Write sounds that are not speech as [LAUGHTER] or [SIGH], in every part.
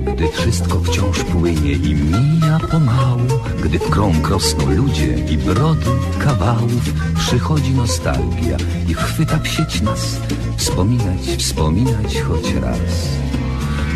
Gdy wszystko wciąż płynie i mija pomału Gdy w krąg rosną ludzie i brody kawałów Przychodzi nostalgia i chwyta w sieć nas Wspominać, wspominać choć raz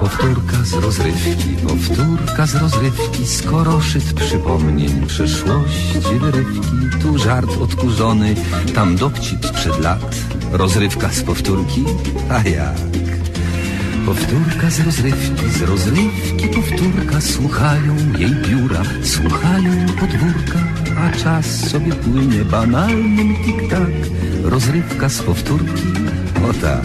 Powtórka z rozrywki, powtórka z rozrywki, skoro szyt przypomnień przeszłości wyrywki, tu żart odkurzony, tam dowcip sprzed lat, rozrywka z powtórki, a jak? Powtórka z rozrywki, z rozrywki powtórka, słuchają jej biura, słuchają podwórka, a czas sobie płynie banalnym tik-tak, rozrywka z powtórki, o tak.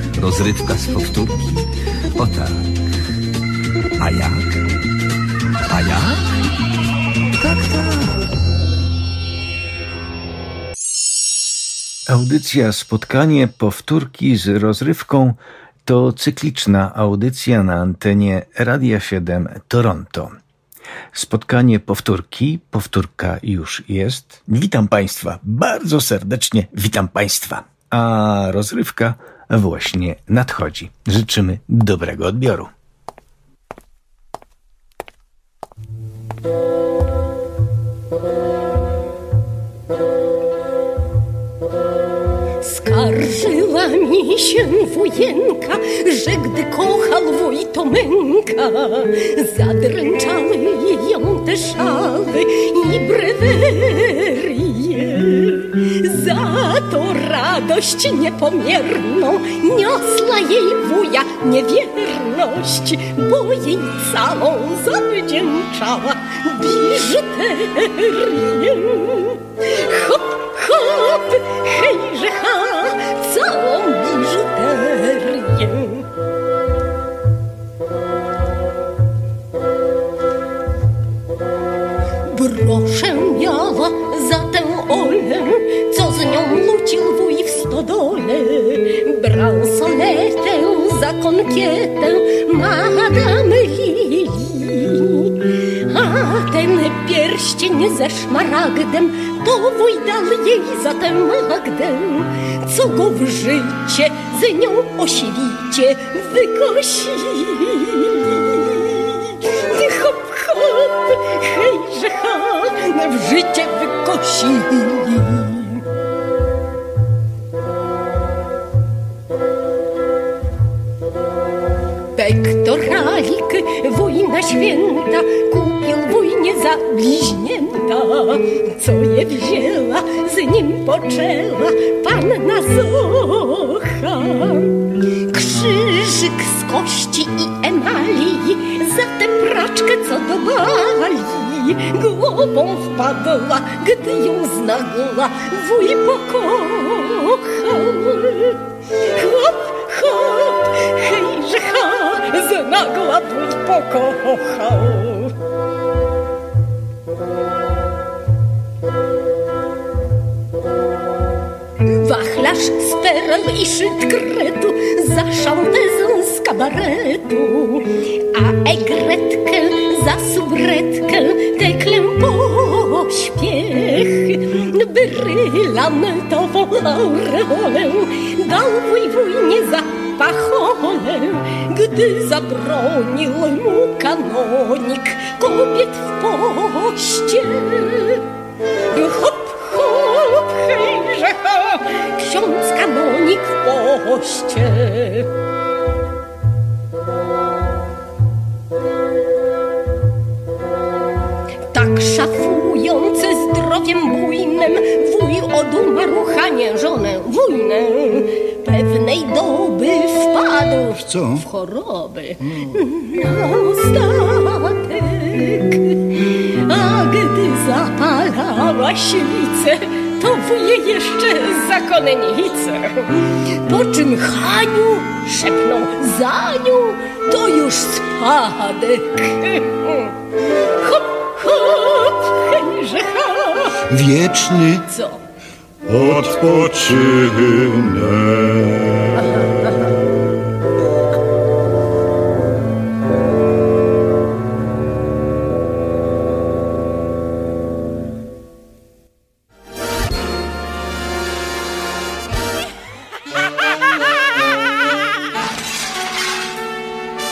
Rozrywka z powtórki, o tak A jak? A jak? Tak, tak Audycja Spotkanie Powtórki z rozrywką to cykliczna audycja na antenie Radia 7 Toronto. Spotkanie powtórki, powtórka już jest. Witam Państwa, bardzo serdecznie witam Państwa. A rozrywka właśnie nadchodzi. Życzymy dobrego odbioru. Skarżyła mi się wujenka, że gdy kochał wuj to męka. Zadręczały ją te szały i brewerie. Radość niepomierną niosła jej wuja niewierność, bo jej całą zawdzięczała biżuterię. Za konkietę Madame Lili. A ten pierścień ze szmaragdem to wuj dał jej za tę Magdę, co go w życie z nią osiwicie wykosili. Hop, hop, hejże ha, w życie wykosili. Bliźnięta, co je wzięła, z nim poczęła panna Zocha. Krzyżyk z kości i emali za tę praczkę, co do bali, głową wpadła, gdy ją znagła wuj pokochał. Chłop, chłop, hejże ha, znagła wuj pokochał. Wachlarz z perel i szyt kretu za szantezą z kabaretu, a egretkę za subretkę teklem pośpiech. Brylantową aureolę dał wuj wujnie za pachonem, gdy zabronił mu kanonik kobiet w poście. Hop, hop, hejże, ho, ksiądz kanonik w poście. Tak szafując zdrowiem bujnym, wuj odumarł hanie żonę wójnę Pewnej doby wpadł W co? w choroby na statek. A gdy zapalała świcę, to wuje jeszcze zakonnicę. Po czym Haniu szepnął za nią, to już spadek. Hop, hop, hejże hop. Wieczny Co? Odpoczynek.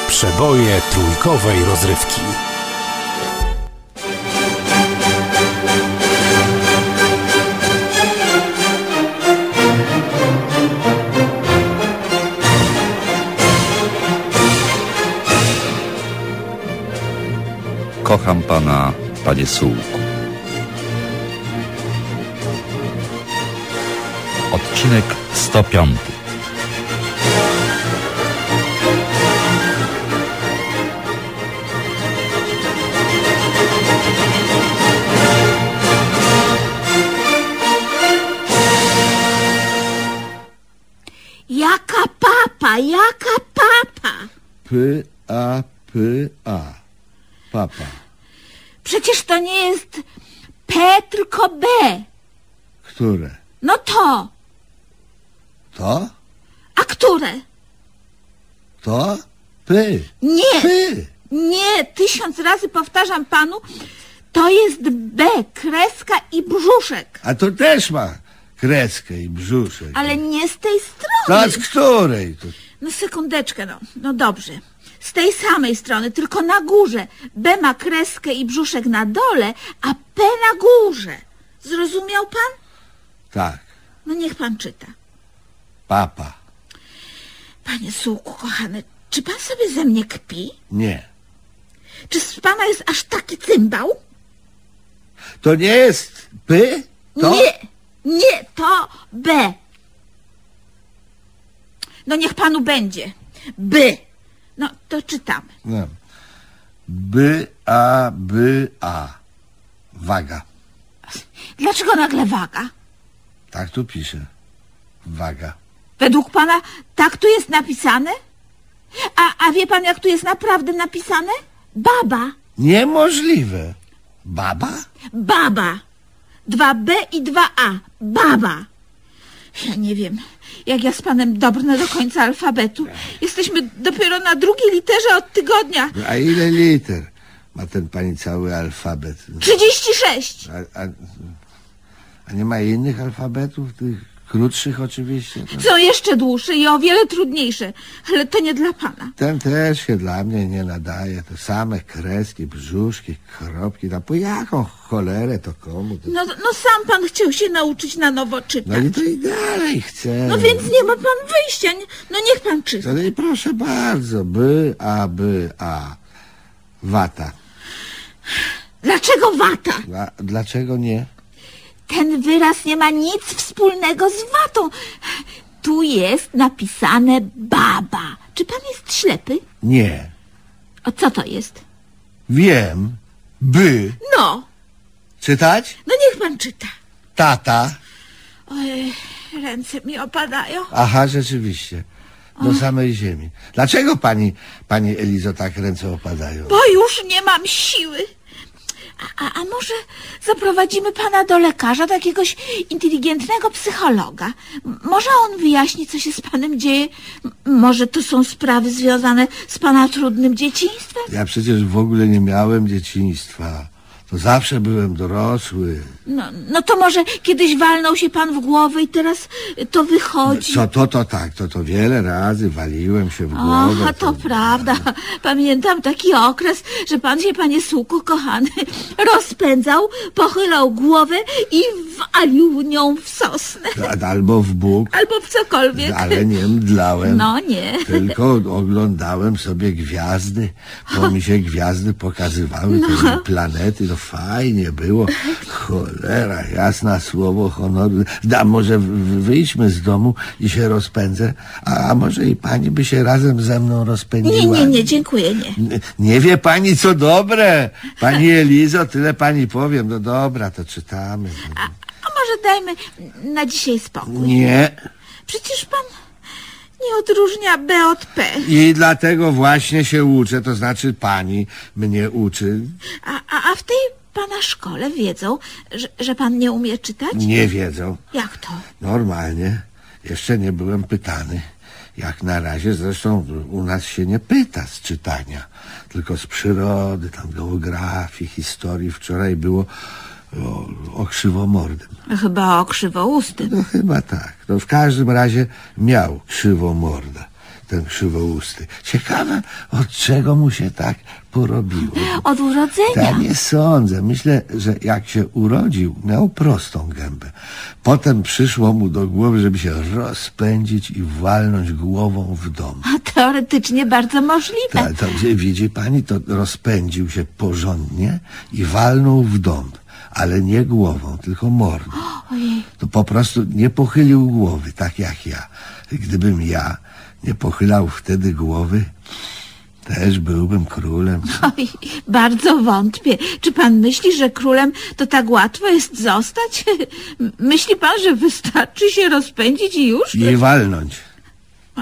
Przeboje trójkowej rozrywki. Kocham pana, panie Sułku. Odcinek 105. Jaka papa, jaka papa? P, A, P, A. Papa. Przecież to nie jest P, tylko B. Które? No to. To? A które? To? P. Nie, P. nie, tysiąc razy powtarzam panu, to jest B, kreska i brzuszek. A to też ma kreskę i brzuszek. Ale nie z tej To strony. z której? To... No sekundeczkę, no. No dobrze. Z tej samej strony, tylko na górze. B ma kreskę i brzuszek na dole, a P na górze. Zrozumiał pan? Tak. No niech pan czyta. Papa. Panie Sułku, kochany, czy pan sobie ze mnie kpi? Nie. Czy z pana jest aż taki cymbał? To nie jest P? To? Nie, nie, to B. No niech panu będzie. B. No to czytamy. No. B, A, B, A. Waga. Dlaczego nagle waga? Tak tu pisze. Waga. Według pana tak tu jest napisane? A, a wie pan, jak tu jest naprawdę napisane? Baba. Niemożliwe. Baba? Baba. Dwa B i dwa A. Baba. Ja nie wiem, jak ja z panem dobrnę do końca alfabetu. Jesteśmy dopiero na drugiej literze od tygodnia. A ile liter ma ten pani cały alfabet? 36. A, a, a nie ma innych alfabetów? Tych krótszych oczywiście? No. Są jeszcze dłuższe i o wiele trudniejsze, ale to nie dla pana. Ten też się dla mnie nie nadaje. To same kreski, brzuszki, kropki. No po jaką cholerę to komu? To... No, no sam pan chciał się nauczyć na nowo czytać. No i to i dalej chcę. No więc nie ma pan wyjścia. No niech pan czyta. No i proszę bardzo. B, A, B, A. Wata. Dlaczego wata? A dlaczego nie? Ten wyraz nie ma nic wspólnego z watą. Tu jest napisane baba. Czy pan jest ślepy? Nie. O co to jest? Wiem. By. No, Czytać? no niech pan czyta. Tata. Oj, ręce mi opadają. Aha, rzeczywiście. Do samej ziemi. Dlaczego pani, pani Elizo, tak ręce opadają? Bo już nie mam siły. A, a, może zaprowadzimy pana do lekarza, do jakiegoś inteligentnego psychologa? Może on wyjaśni, co się z panem dzieje? Może to są sprawy związane z pana trudnym dzieciństwem? Ja przecież w ogóle nie miałem dzieciństwa. To zawsze byłem dorosły. No, no to może kiedyś walnął się pan w głowę i teraz to wychodzi. Co to, to tak, to to wiele razy waliłem się w głowę. Aha, to prawda. Pamiętam taki okres, że pan się, panie Suku, kochany, [LAUGHS] rozpędzał, pochylał głowę i walił nią w sosnę. A- Albo w Bóg, Albo w cokolwiek. ale nie mdlałem. No nie. Tylko oglądałem sobie gwiazdy, bo mi się gwiazdy pokazywały, te planety. No fajnie było. Cholera, jasna słowo honoru. Da, może wyjdźmy z domu i się rozpędzę, a, a może i pani by się razem ze mną Nie, rozpędziła. nie, nie, dziękuję, nie. Nie, nie wie pani, co dobre. Pani Elizo, tyle pani powiem. No dobra, to czytamy. A, a może dajmy na dzisiaj spokój. Nie. Przecież pan nie odróżnia B od P. I dlatego właśnie się uczę, to znaczy pani mnie uczy. A, a, a w tej pana szkole wiedzą, że, że pan nie umie czytać? Nie wiedzą. Jak to? Normalnie. Jeszcze nie byłem pytany. Jak na razie zresztą u nas się nie pyta z czytania, tylko z przyrody, tam geografii, historii. Wczoraj było o, o krzywomordym. Chyba o krzywoustym. No chyba tak. No w każdym razie miał krzywomordę, ten krzywousty. Ciekawe, od czego mu się tak porobiło. Od urodzenia. Ja nie sądzę. Myślę, że jak się urodził, miał prostą gębę. Potem przyszło mu do głowy, żeby się rozpędzić i walnąć głową w dom. A teoretycznie bardzo możliwe. Ta, to, widzi pani, to rozpędził się porządnie i walnął w dąb, ale nie głową, tylko mordą. [GASPS] Ojej. To po prostu nie pochylił głowy, tak jak ja. Gdybym ja nie pochylał wtedy głowy, też byłbym królem. [LAUGHS] Oj, bardzo wątpię. Czy pan myśli, że królem to tak łatwo jest zostać? [LAUGHS] Myśli pan, że wystarczy się rozpędzić i już? I walnąć. A,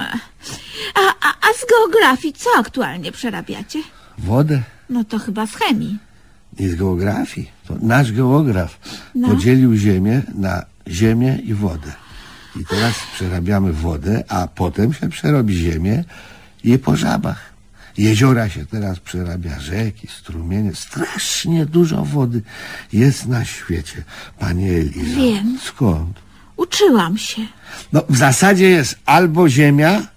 a, a z geografii co aktualnie przerabiacie? Wodę No to chyba z chemii. i z geografii. To nasz geograf No. podzielił ziemię na ziemię i wodę. I teraz przerabiamy wodę, a potem się przerobi ziemię i po żabach. Jeziora się teraz przerabia, rzeki, strumienie. Strasznie dużo wody jest na świecie, panie Elizo. Wiem. Skąd? Uczyłam się. No, w zasadzie jest albo ziemia,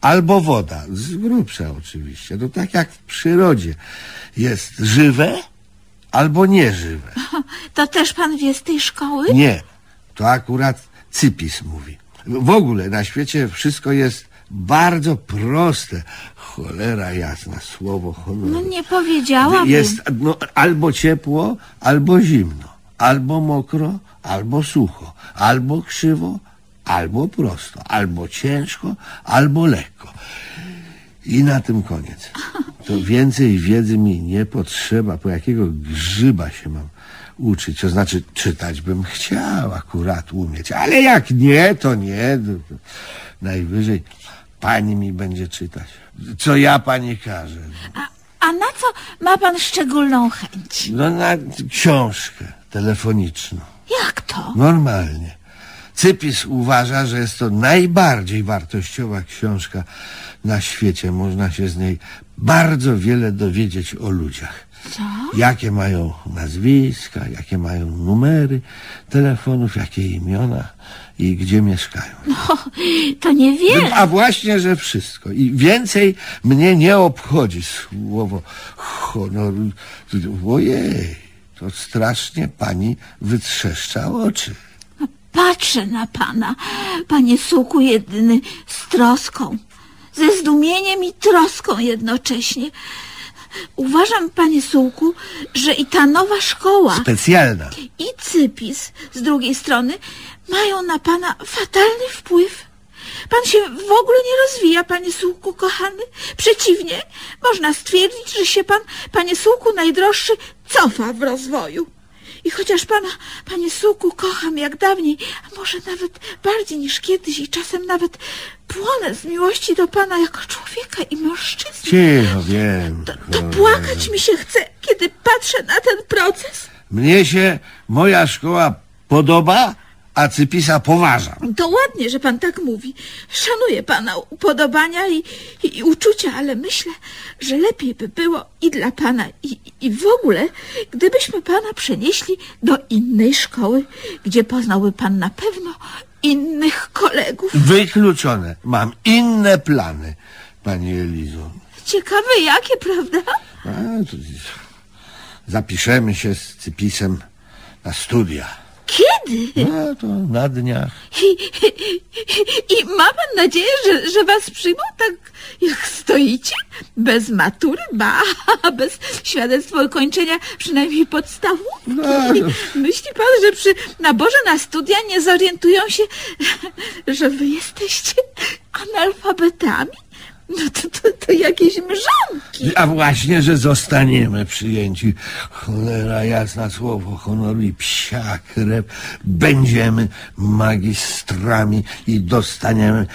albo woda. Z grubsza oczywiście. To tak jak w przyrodzie. Jest żywe albo nieżywe. [LAUGHS] To też pan wie z tej szkoły? Nie, to akurat Cypis mówi. W ogóle na świecie wszystko jest bardzo proste. Cholera jasna, słowo honoru. No nie powiedziałabym. Jest no, albo ciepło, albo zimno, albo mokro, albo sucho, albo krzywo, albo prosto, albo ciężko, albo lekko. I na tym koniec. To więcej wiedzy mi nie potrzeba, po jakiego grzyba się mam uczyć. To znaczy, czytać bym chciał akurat umieć, ale jak nie, to nie. Najwyżej pani mi będzie czytać. Co ja pani każę. A, a na co ma pan szczególną chęć? No na książkę telefoniczną. Jak to? Normalnie. Cypis uważa, że jest to najbardziej wartościowa książka na świecie. Można się z niej bardzo wiele dowiedzieć o ludziach. Co? Jakie mają nazwiska, jakie mają numery telefonów, jakie imiona i gdzie mieszkają. O, to niewiele. A właśnie, że wszystko. I więcej mnie nie obchodzi słowo honoru. Ojej, to strasznie pani wytrzeszcza oczy. Patrzę na pana, panie suku jedyny, z troską. Ze zdumieniem i troską jednocześnie. Uważam, panie sułku, że i ta nowa szkoła, Specjalna. i cypis z drugiej strony mają na pana fatalny wpływ. Pan się w ogóle nie rozwija, panie sułku kochany. Przeciwnie, można stwierdzić, że się pan, panie sułku najdroższy, cofa w rozwoju. I chociaż pana, panie sułku, kocham jak dawniej, a może nawet bardziej niż kiedyś i czasem nawet płonę z miłości do pana jako człowieka i mężczyzny, Cicho, wiem. to, to płakać mi się chce, kiedy patrzę na ten proces. Mnie się moja szkoła podoba, a Cypisa poważa. To ładnie, że pan tak mówi. Szanuję pana upodobania i, i, i uczucia, ale myślę, że lepiej by było i dla pana, i, i w ogóle, gdybyśmy pana przenieśli do innej szkoły, gdzie poznałby pan na pewno innych kolegów. Wykluczone. Mam inne plany, pani Elizo. Ciekawe jakie, prawda? A, to zapiszemy się z Cypisem na studia. Kiedy? No to na dniach. I, i ma pan nadzieję, że, że was przyjmą tak, jak stoicie? Bez matury, ba, [LAUGHS] bez świadectwa ukończenia przynajmniej podstawówki. No. Myśli pan, że przy naborze na studia nie zorientują się, [LAUGHS] że wy jesteście analfabetami? No to, to, to jakieś mrzonki. A właśnie, że zostaniemy przyjęci. Cholera jasna słowo honoru i psia krew. Będziemy magistrami i dostaniemy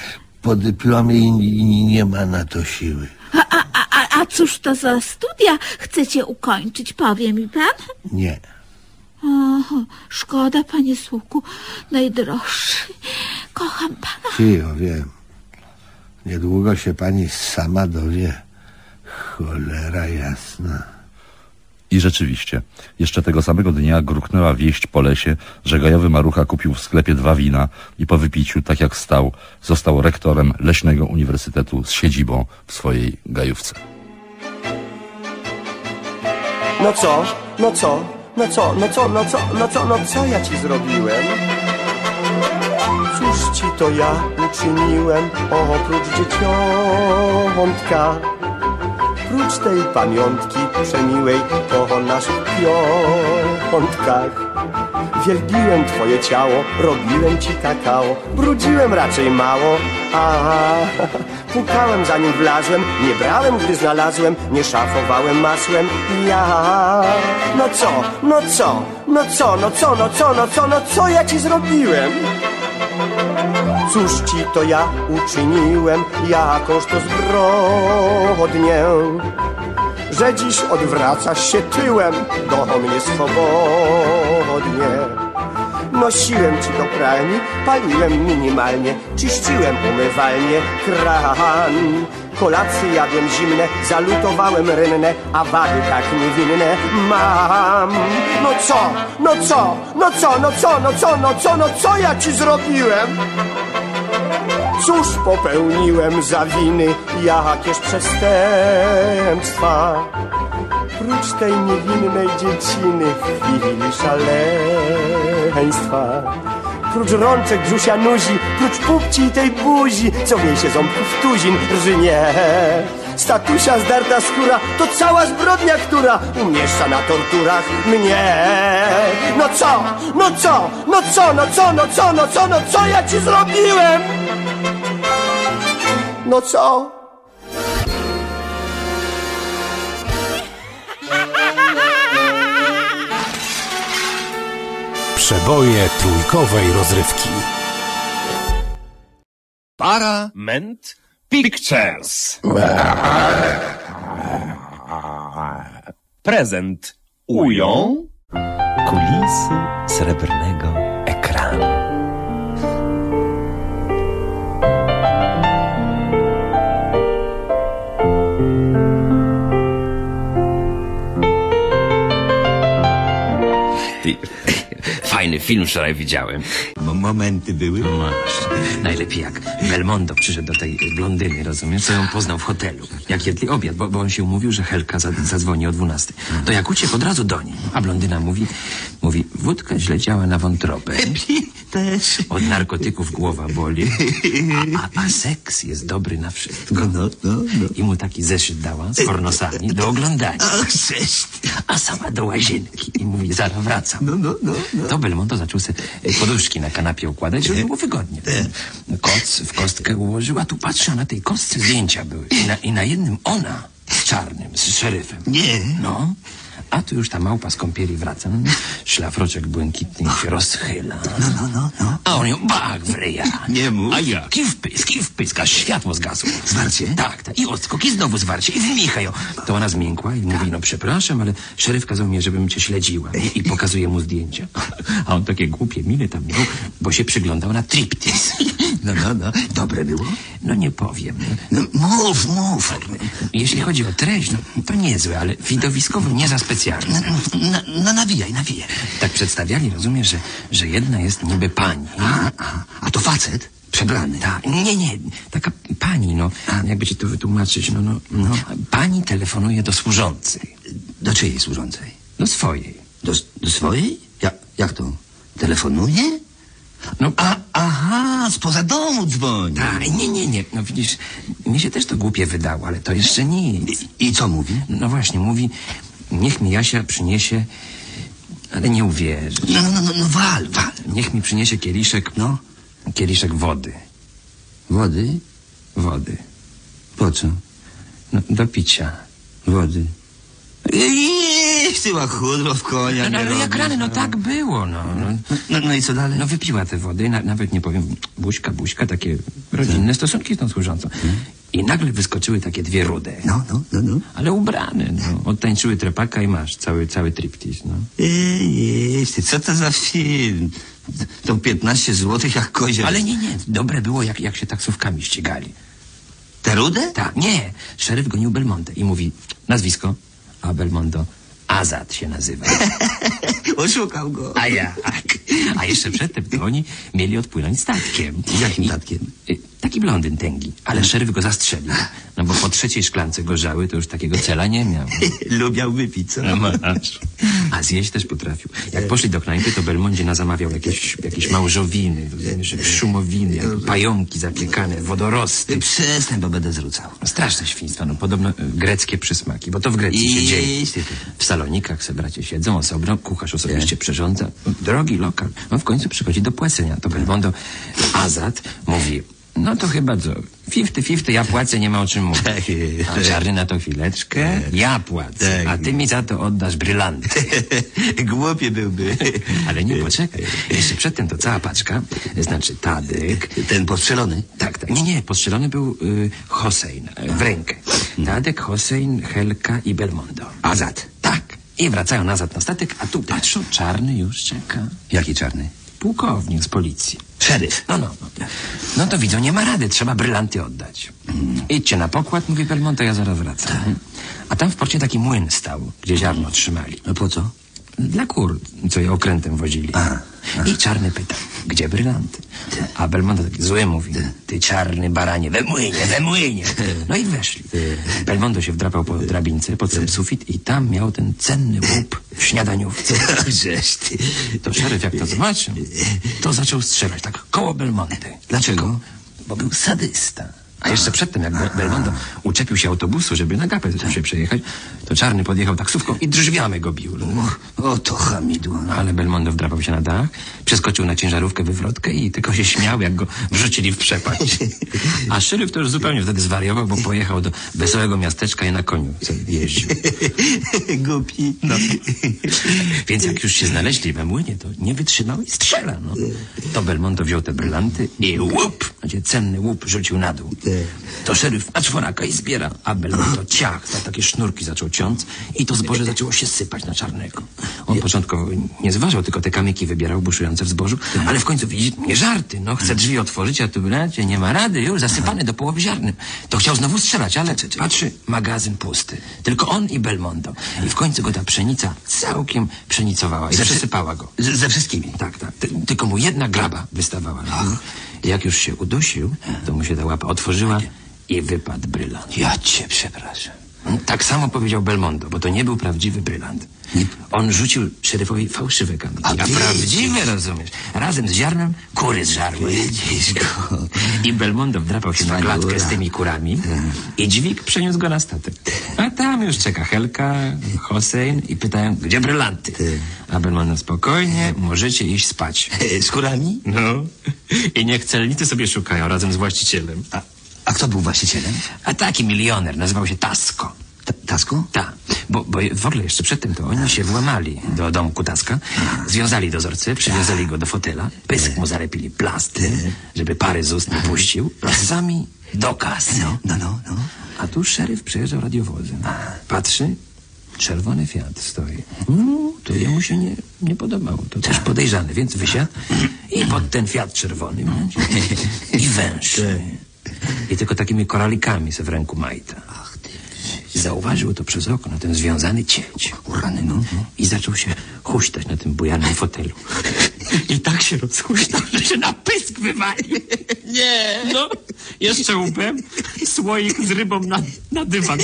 po dyplomie i, i nie ma na to siły. A, a, a, a cóż to za studia chcecie ukończyć, powie mi pan? Nie. Oho, szkoda, panie Słuku, najdroższy. Kocham pana. Cicho, wiem. Niedługo się pani sama dowie. Cholera jasna. I rzeczywiście, jeszcze tego samego dnia gruchnęła wieść po lesie, że gajowy Marucha kupił w sklepie dwa wina i po wypiciu, tak jak stał, został rektorem Leśnego Uniwersytetu z siedzibą w swojej gajówce. No co? No co? No co? No co? No co? No co? No co ja ci zrobiłem? Cóż ci to ja uczyniłem oprócz dzieciątka? Prócz tej pamiątki przemiłej po naszych piątkach. Wielbiłem twoje ciało, robiłem ci kakao, brudziłem raczej mało, a [LAUGHS] pukałem zanim wlazłem, nie brałem gdy znalazłem, nie szafowałem masłem, ja. No co, no co, no co, no co, no co, no co, no co ja ci zrobiłem? Cóż ci to ja uczyniłem, jakąż to zbrodnię, że dziś odwracasz się tyłem do mnie swobodnie. Nosiłem ci do pralni, paliłem minimalnie, czyściłem umywalnie kran. Kolacje jadłem zimne, zalutowałem rynne, a wady tak niewinne mam. No co, no co, no co, no co, no co, no co, no co ja ci zrobiłem? Cóż popełniłem za winy, jakież przestępstwa? Prócz tej niewinnej dzieciny w chwili szaleństwa. Prócz rączek brzusia nuzi, prócz pupci i tej buzi, co w niej się ząbków tuzin rżynie. Statusia zdarta skóra, to cała zbrodnia, która umieszcza na torturach mnie. No co, no co, no co, no co, no co, no co, no co ja ci zrobiłem? No co? Przeboje trójkowej rozrywki. Parament Pictures. Prezent ują Kulisy srebrnego [LAUGHS] fajny film wczoraj widziałem. Mo- Momenty były. No masz. Najlepiej jak Belmondo przyszedł do tej blondyny, rozumiesz, co ją poznał w hotelu. Jak jedli obiad, bo, bo on się umówił, że Helka za, zadzwoni o 12. To jak uciekł od razu do niej. A blondyna mówi, mówi, wódka źle działa na wątrobę. [LAUGHS] Też. Od narkotyków głowa boli, a, a, a seks jest dobry na wszystko. No, no, no. I mu taki zeszyt dała z pornosami do oglądania. Cześć. A sama do łazienki i mówi, zaraz wracam. No, no, no, no. To Belmondo zaczął sobie poduszki na kanapie układać, żeby było wygodnie. Koc w kostkę ułożył, a tu patrzę, a na tej kostce zdjęcia były. I na, i na jednym ona z czarnym, z szeryfem. Nie. No. A tu już ta małpa z kąpieli wraca. No, szlafroczek błękitny się rozchyla. No, no, no, no. A on ją bach w ryja. Nie mów. A jak? I w pysk, w pysk, aż światło zgasło. Zwarcie? Tak, tak. I odskok, i znowu zwarcie, i wmicha ją. To ona zmiękła i mówi, no przepraszam, ale szeryf kazał mi, żebym cię śledziła. I, i pokazuje mu zdjęcia. A on takie głupie miny tam miał, bo się przyglądał na triptyz. No, no, no. Dobre było? No nie powiem. No, mów, mów. Jeśli chodzi o treść, no to niezłe, ale widowiskowo nie za No, specjalne. no, no nawijaj, nawijaj. Tak przedstawiali, rozumiesz, że, że jedna jest niby pani. A, a, a to facet? Przebrany. Tak, nie, nie, taka pani, no, jakby ci to wytłumaczyć, no, no, no, pani telefonuje do służącej, Do czyjej służącej? do swojej. Do, do swojej? Ja, jak to? Telefonuje? No, A, aha, spoza domu dzwoni. tak, nie, nie, nie. No widzisz, mi się też to głupie wydało, ale to jeszcze nic. I, I co mówi? No właśnie, mówi, niech mi Jasia przyniesie, ale nie uwierzy. No, no, no, no, no wal, wal. Niech mi przyniesie kieliszek, No, kieliszek wody. wody? Wody. Po co? No, do picia. Wody. Iiii, ty chudro w konia No, no nie ale jak robisz, rany, no tak było, no. no. No, no i co dalej? No wypiła te wody, na, nawet nie powiem, buźka, buźka, takie rodzinne stosunki z tą służącą. I nagle wyskoczyły takie dwie rude. No, no, no, no. Ale ubrane, no. Odtańczyły trepaka i masz cały, cały triptis, no. Ty, co to za film? To 15 złotych jak kozioł. Ale nie, nie, dobre było, jak, jak się taksówkami ścigali. Te rude? Tak, nie. Szeryf gonił Belmonte i mówi, nazwisko, a Belmondo, Azad się nazywa. [LAUGHS] Oszukał go. A ja. A jeszcze przedtem to oni mieli odpłynąć statkiem. Jakim statkiem? y, Taki blondyn tęgi, ale szeryf go zastrzelił. No bo po trzeciej szklance gorzały to już takiego cela nie miał. [LAUGHS] Lubiał wypić, co? No masz. A zjeść też potrafił. Jak poszli do knajpy, to Belmondzie nazamawiał jakieś, jakieś małżowiny, szumowiny, pająki zapiekane, wodorosty. Ty przestań, bo będę zwrócał. Straszne świństwa, no podobno y, greckie przysmaki, bo to w Grecji się dzieje. W salonikach se bracie siedzą osobno, kucharz osobiście przyrządza. Drogi lokal. No w końcu przychodzi do płacenia. To Belmondo Azad mówi, no to chyba co, fifty fifty, ja płacę, nie ma o czym mówić. Tak, A czarny na to chwileczkę, ja płacę, Tak. a ty mi za to oddasz brylanty. [LAUGHS] Głupie byłby. Ale nie, poczekaj. Jeszcze przedtem to cała paczka, znaczy Tadek, Ten postrzelony? tak, tak. Nie, nie, postrzelony był y, Hossein y, w rękę. Tadek, Hossein, Helka i Belmondo. Azad. Tak. I wracają nazad na statek, a tu patrzą, czarny już czeka. Jaki czarny? Pułkownik z policji. Szeryf. No, no, no. No to widzą, nie ma rady, trzeba brylanty oddać. Idźcie na pokład, mówi Belmonto, ja zaraz wracam. A tam w porcie taki młyn stał, gdzie ziarno trzymali. No po co? Dla kur, co je okrętem wozili. I czarny pyta, gdzie brylanty? A Belmondo taki zły mówi, ty czarny baranie, we młynie, we młynie. No i weszli. Belmondo się wdrapał po drabince, pod sam sufit i tam miał ten cenny łup w śniadaniówce. Żeż ty. To szeryf jak to zobaczył, to zaczął strzelać tak koło Belmonty. Dlaczego? Bo był sadysta. A jeszcze przedtem, jak Bel- Belmondo uczepił się autobusu, żeby na gapę się przejechać, to czarny podjechał taksówką i drzwiami go bił. O, to hamidło. Ale Belmondo wdrapał się na dach, przeskoczył na ciężarówkę wywrotkę i tylko się śmiał, jak go wrzucili w przepaść. [LAUGHS] A szeryf to już zupełnie wtedy zwariował, bo pojechał do wesołego miasteczka i na koniu jeździł. [LAUGHS] Głupi. No. Więc jak już się znaleźli we młynie, to nie wytrzymał i strzela. No. To Belmondo wziął te brylanty i łup, znaczy cenny łup rzucił na dół. To szeryf na czworaka i zbiera, a Belmondo ciach, za takie sznurki zaczął ciąc i to zboże zaczęło się sypać na czarnego. On początkowo nie zważał, tylko te kamyki wybierał buszujące w zbożu, ale w końcu widzi, nie żarty, no chce drzwi otworzyć, a tu bracie, nie ma rady, już zasypany do połowy ziarnem. To chciał znowu strzelać, ale patrzy, magazyn pusty. Tylko on i Belmondo. I w końcu go ta pszenica całkiem przenicowała i przesypała go. Ze wszystkimi. Tak, tak. Ty, tylko mu jedna graba wystawała. I Jak już się udusił, to mu się ta łapa otworzyła i wypadł brylant. Ja cię przepraszam. Tak samo powiedział Belmondo, bo to nie był prawdziwy brylant. On rzucił szeryfowi fałszywe kamyki. A A, prawdziwe, rozumiesz? Razem z ziarnem kury zżarły. Widzisz go. I Belmondo wdrapał się na Wspaniała. klatkę z tymi kurami i dźwig przeniósł go na statek. A tam już czeka Helka, Hossein i pytają, gdzie brylanty? A Belmondo spokojnie, możecie iść spać. [LAUGHS] Z kurami? No. I niech celnicy sobie szukają razem z właścicielem. A, a kto był właścicielem? A taki milioner nazywał się Tasko. Ta, Tasko? Tak, bo, bo w ogóle jeszcze przedtem to oni się włamali do domku Taska, związali dozorcę, przywiązali go do fotela, pysk mu zalepili plasty, żeby pary z ust nie puścił, a sami do kasy. No, no, no, no. A tu szeryf przejeżdżał radiowozem. Patrzy, czerwony Fiat stoi. Mm, to jemu się nie, nie podobało. To też podejrzane, więc wysiadł i pod ten Fiat czerwony [LAUGHS] i węszy. I tylko takimi koralikami se w ręku majta. Zauważył to przez okno, ten związany cieć. Urany, no. I zaczął się huśtać na tym bujanym fotelu. [LAUGHS] I tak się rozhuśtał, że się na pysk wywalił. [LAUGHS] Nie. No, jeszcze łupem słoik z rybą na, na dywan.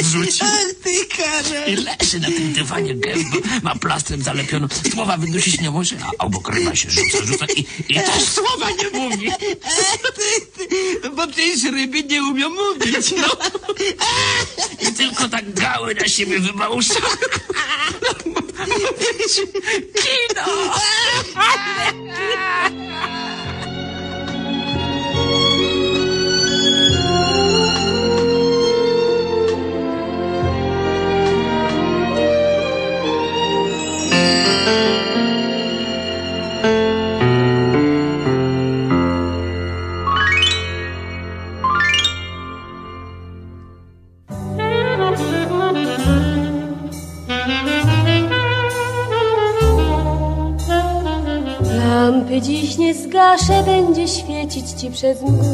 Ty karze. I leży na tym dywanie gębą, ma plastrem zalepioną, słowa wydusić nie może, a obok ryba się rzuca, rzuca i, i też słowa nie mówi. Ty, bo przecież ryby nie umią mówić. No. [LAUGHS] I tylko tak gały na siebie wybałuszały. [LAUGHS] [LAUGHS] Kino! [LAUGHS] Lampy dziś nie zgaszę, będzie świecić ci przez mgły.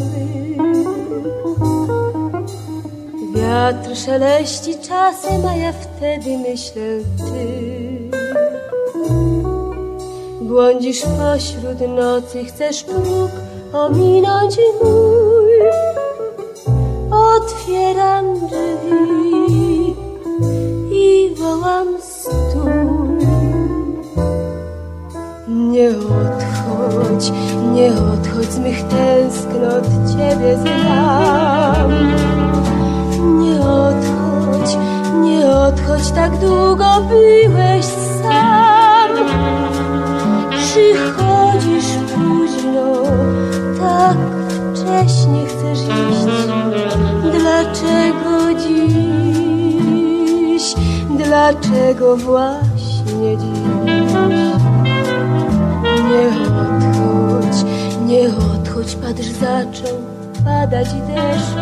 Wiatr szeleści czasem, a ja wtedy myślę ty. Błądzisz pośród nocy, chcesz próg ominąć mój. Otwieram drzwi i wołam stój. Nie odchodź, nie odchodź z mych tęsknot, Ciebie znam. Nie odchodź, nie odchodź, tak długo byłeś sam. Przychodzisz późno, tak wcześnie chcesz iść. Dlaczego dziś, dlaczego właśnie dziś? Nie odchodź, nie odchodź, patrz, zaczął padać deszcz.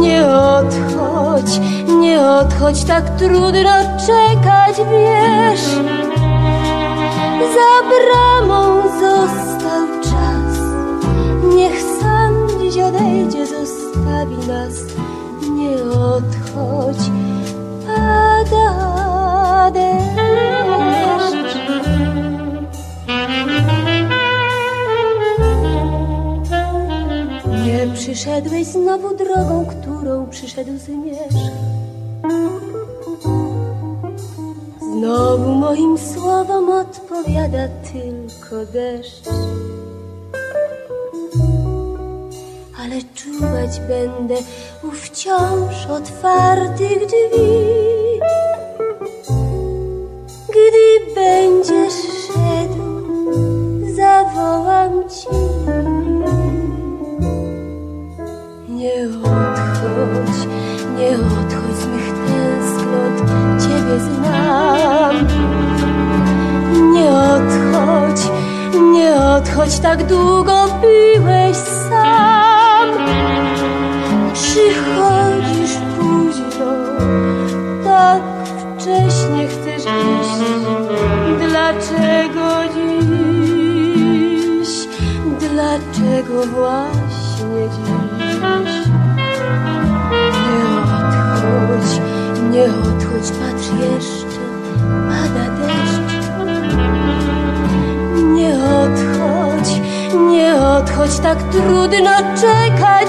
Nie odchodź, nie odchodź, tak trudno czekać, wiesz. Za bramą został czas, niech sam dziś odejdzie, zostawi nas. Nie odchodź, pada deszcz. Przyszedłeś znowu drogą, którą przyszedł zmierzch. Znowu moim słowom odpowiada tylko deszcz. Ale czuwać będę u wciąż otwartych drzwi. Tak długo byłeś sam. Przychodzisz późno, tak wcześnie chcesz iść. Dlaczego dziś, dlaczego właśnie odchodź, tak trudno czekać.